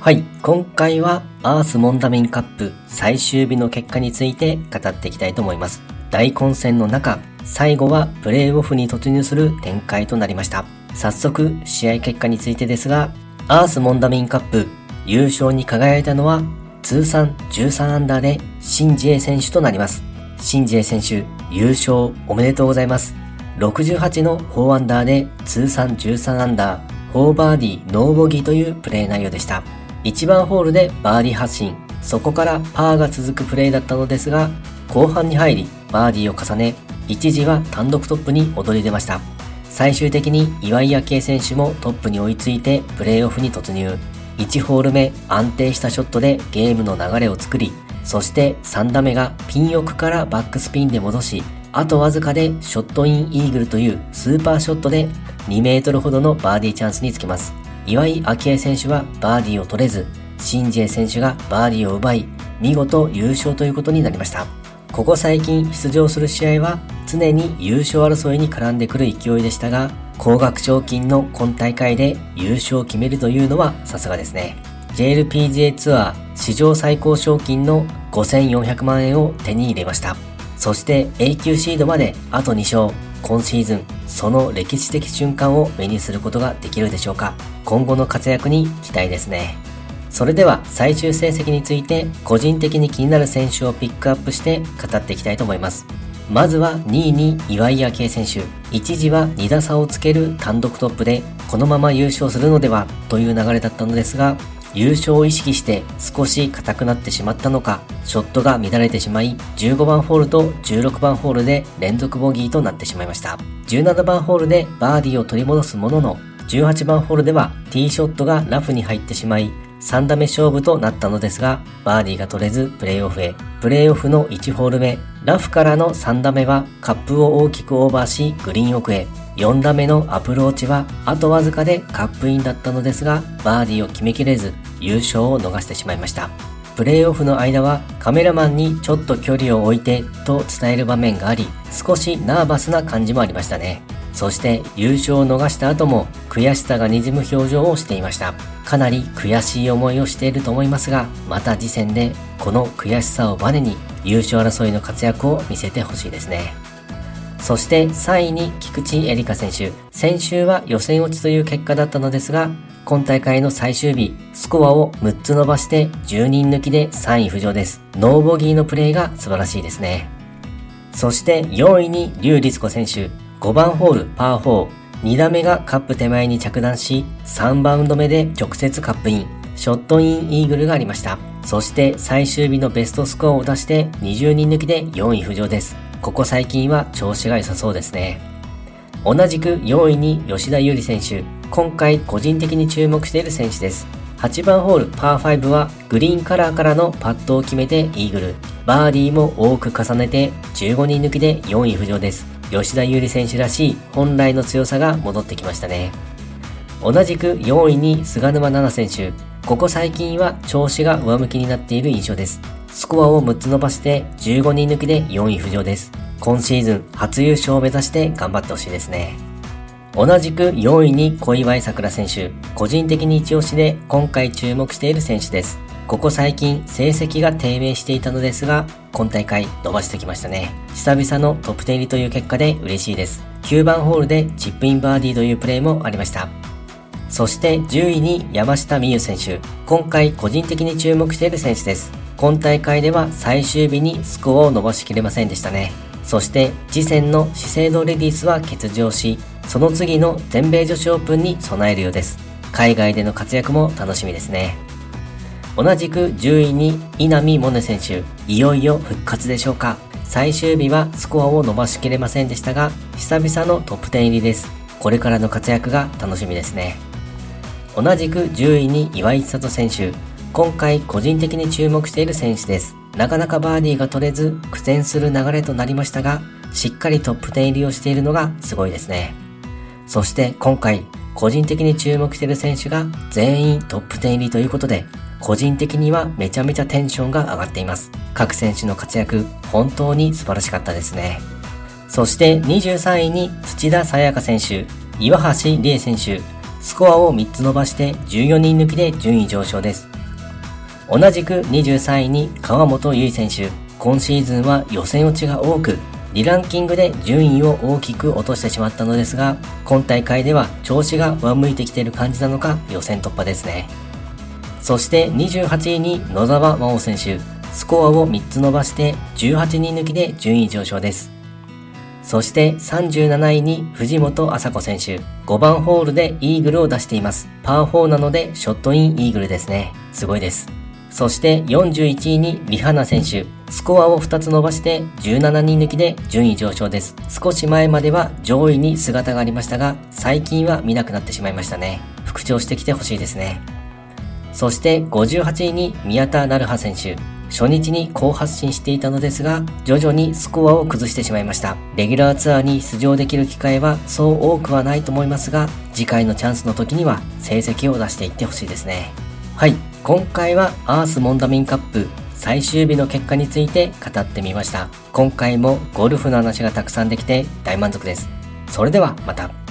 はい、今回はアースモンダミンカップ最終日の結果について語っていきたいと思います。大混戦の中、最後はプレーオフに突入する展開となりました。早速、試合結果についてですが、アースモンダミンカップ優勝に輝いたのは通算13アンダーでシンジエ選手となります。シンジエ選手、優勝おめでとうございます。68の4アンダーで通算13アンダー、4バーディー、ノーボギーというプレー内容でした。1番ホールでバーディー発進、そこからパーが続くプレーだったのですが、後半に入りバーディーを重ね、一時は単独トップに躍り出ました。最終的に岩井明愛選手もトップに追いついてプレーオフに突入。1ホール目安定したショットでゲームの流れを作り、そして3打目がピン奥からバックスピンで戻し、あとわずかでショットインイーグルというスーパーショットで2メートルほどのバーディーチャンスにつきます。岩井明愛選手はバーディーを取れず、シンジエ選手がバーディーを奪い、見事優勝ということになりました。ここ最近出場する試合は常に優勝争いに絡んでくる勢いでしたが、高額賞金の今大会で優勝を決めるというのはさすがですね。JLPGA ツアー史上最高賞金の5400万円を手に入れました。そして A 級シードまであと2勝。今シーズンその歴史的瞬間を目にすることができるでしょうか？今後の活躍に期待ですね。それでは最終成績について個人的に気になる選手をピックアップして語っていきたいと思います。まずは2位に岩井明愛選手。一時は2打差をつける単独トップでこのまま優勝するのでは？という流れだったのですが、優勝を意識して少し硬くなってしまったのか、ショットが乱れてしまい、15番ホールと16番ホールで連続ボギーとなってしまいました。17番ホールでバーディーを取り戻すものの、18番ホールではティーショットがラフに入ってしまい、3打目勝負となったのですが、バーディーが取れずプレイオフへ。プレイオフの1ホール目、ラフからの3打目はカップを大きくオーバーしグリーン奥へ。4打目のアプローチはあとわずかでカップインだったのですが、バーディーを決めきれず優勝を逃してしまいました。プレイオフの間はカメラマンにちょっと距離を置いてと伝える場面があり、少しナーバスな感じもありましたね。そして優勝を逃した後も悔しさが滲む表情をしていました。かなり悔しい思いをしていると思いますが、また次戦でこの悔しさをバネに優勝争いの活躍を見せてほしいですね。そして3位に菊池絵里香選手。先週は予選落ちという結果だったのですが、今大会の最終日、スコアを6つ伸ばして10人抜きで3位浮上です。ノーボギーのプレーが素晴らしいですね。そして4位に劉律子選手。5番ホールパー4、2打目がカップ手前に着弾し、3バウンド目で直接カップイン、ショットインイーグルがありました。そして最終日のベストスコアを出して20人抜きで4位浮上です。ここ最近は調子が良さそうですね。同じく4位に吉田優里選手。今回個人的に注目している選手です。8番ホールパー5はグリーンカラーからのパットを決めてイーグル。バーディーも多く重ねて15人抜きで4位浮上です。吉田優里選手らしい本来の強さが戻ってきましたね。同じく4位に菅沼奈々選手。ここ最近は調子が上向きになっている印象です。スコアを6つ伸ばして15人抜きで4位浮上です。今シーズン初優勝を目指して頑張ってほしいですね。同じく4位に小祝さくら選手。個人的に一押しで今回注目している選手です。ここ最近成績が低迷していたのですが、今大会伸ばしてきましたね。久々のトップ10入りという結果で嬉しいです。9番ホールでチップインバーディーというプレーもありました。そして10位に山下美夢選手。今回個人的に注目している選手です。今大会では最終日にスコアを伸ばしきれませんでしたね。そして次戦の資生堂レディースは欠場し、その次の全米女子オープンに備えるようです。海外での活躍も楽しみですね。同じく10位に稲見萌寧選手、いよいよ復活でしょうか。最終日はスコアを伸ばしきれませんでしたが、久々のトップ10入りです。これからの活躍が楽しみですね。同じく10位に岩井千里選手、今回個人的に注目している選手です。なかなかバーディーが取れず苦戦する流れとなりましたが、しっかりトップ10入りをしているのがすごいですね。そして今回個人的に注目している選手が全員トップ10入りということで、個人的にはめちゃめちゃテンションが上がっています。各選手の活躍、本当に素晴らしかったですね。そして23位に土田沙也加選手、岩橋理恵選手、スコアを3つ伸ばして14人抜きで順位上昇です。同じく23位に川本優衣選手。今シーズンは予選落ちが多く、リランキングで順位を大きく落としてしまったのですが、今大会では調子が上向いてきている感じなのか予選突破ですね。そして28位に野沢真央選手。スコアを3つ伸ばして18人抜きで順位上昇です。そして37位に藤本麻子選手。5番ホールでイーグルを出しています。パー4なのでショットインイーグルですね。すごいです。そして41位にリハナ選手。スコアを2つ伸ばして17人抜きで順位上昇です。少し前までは上位に姿がありましたが、最近は見なくなってしまいましたね。復調してきてほしいですね。そして58位に宮田成葉選手。初日に好発進していたのですが、徐々にスコアを崩してしまいました。レギュラーツアーに出場できる機会はそう多くはないと思いますが、次回のチャンスの時には成績を出していってほしいですね。はい。今回はアースモンダミンカップ最終日の結果について語ってみました。今回もゴルフの話がたくさんできて大満足です。それではまた。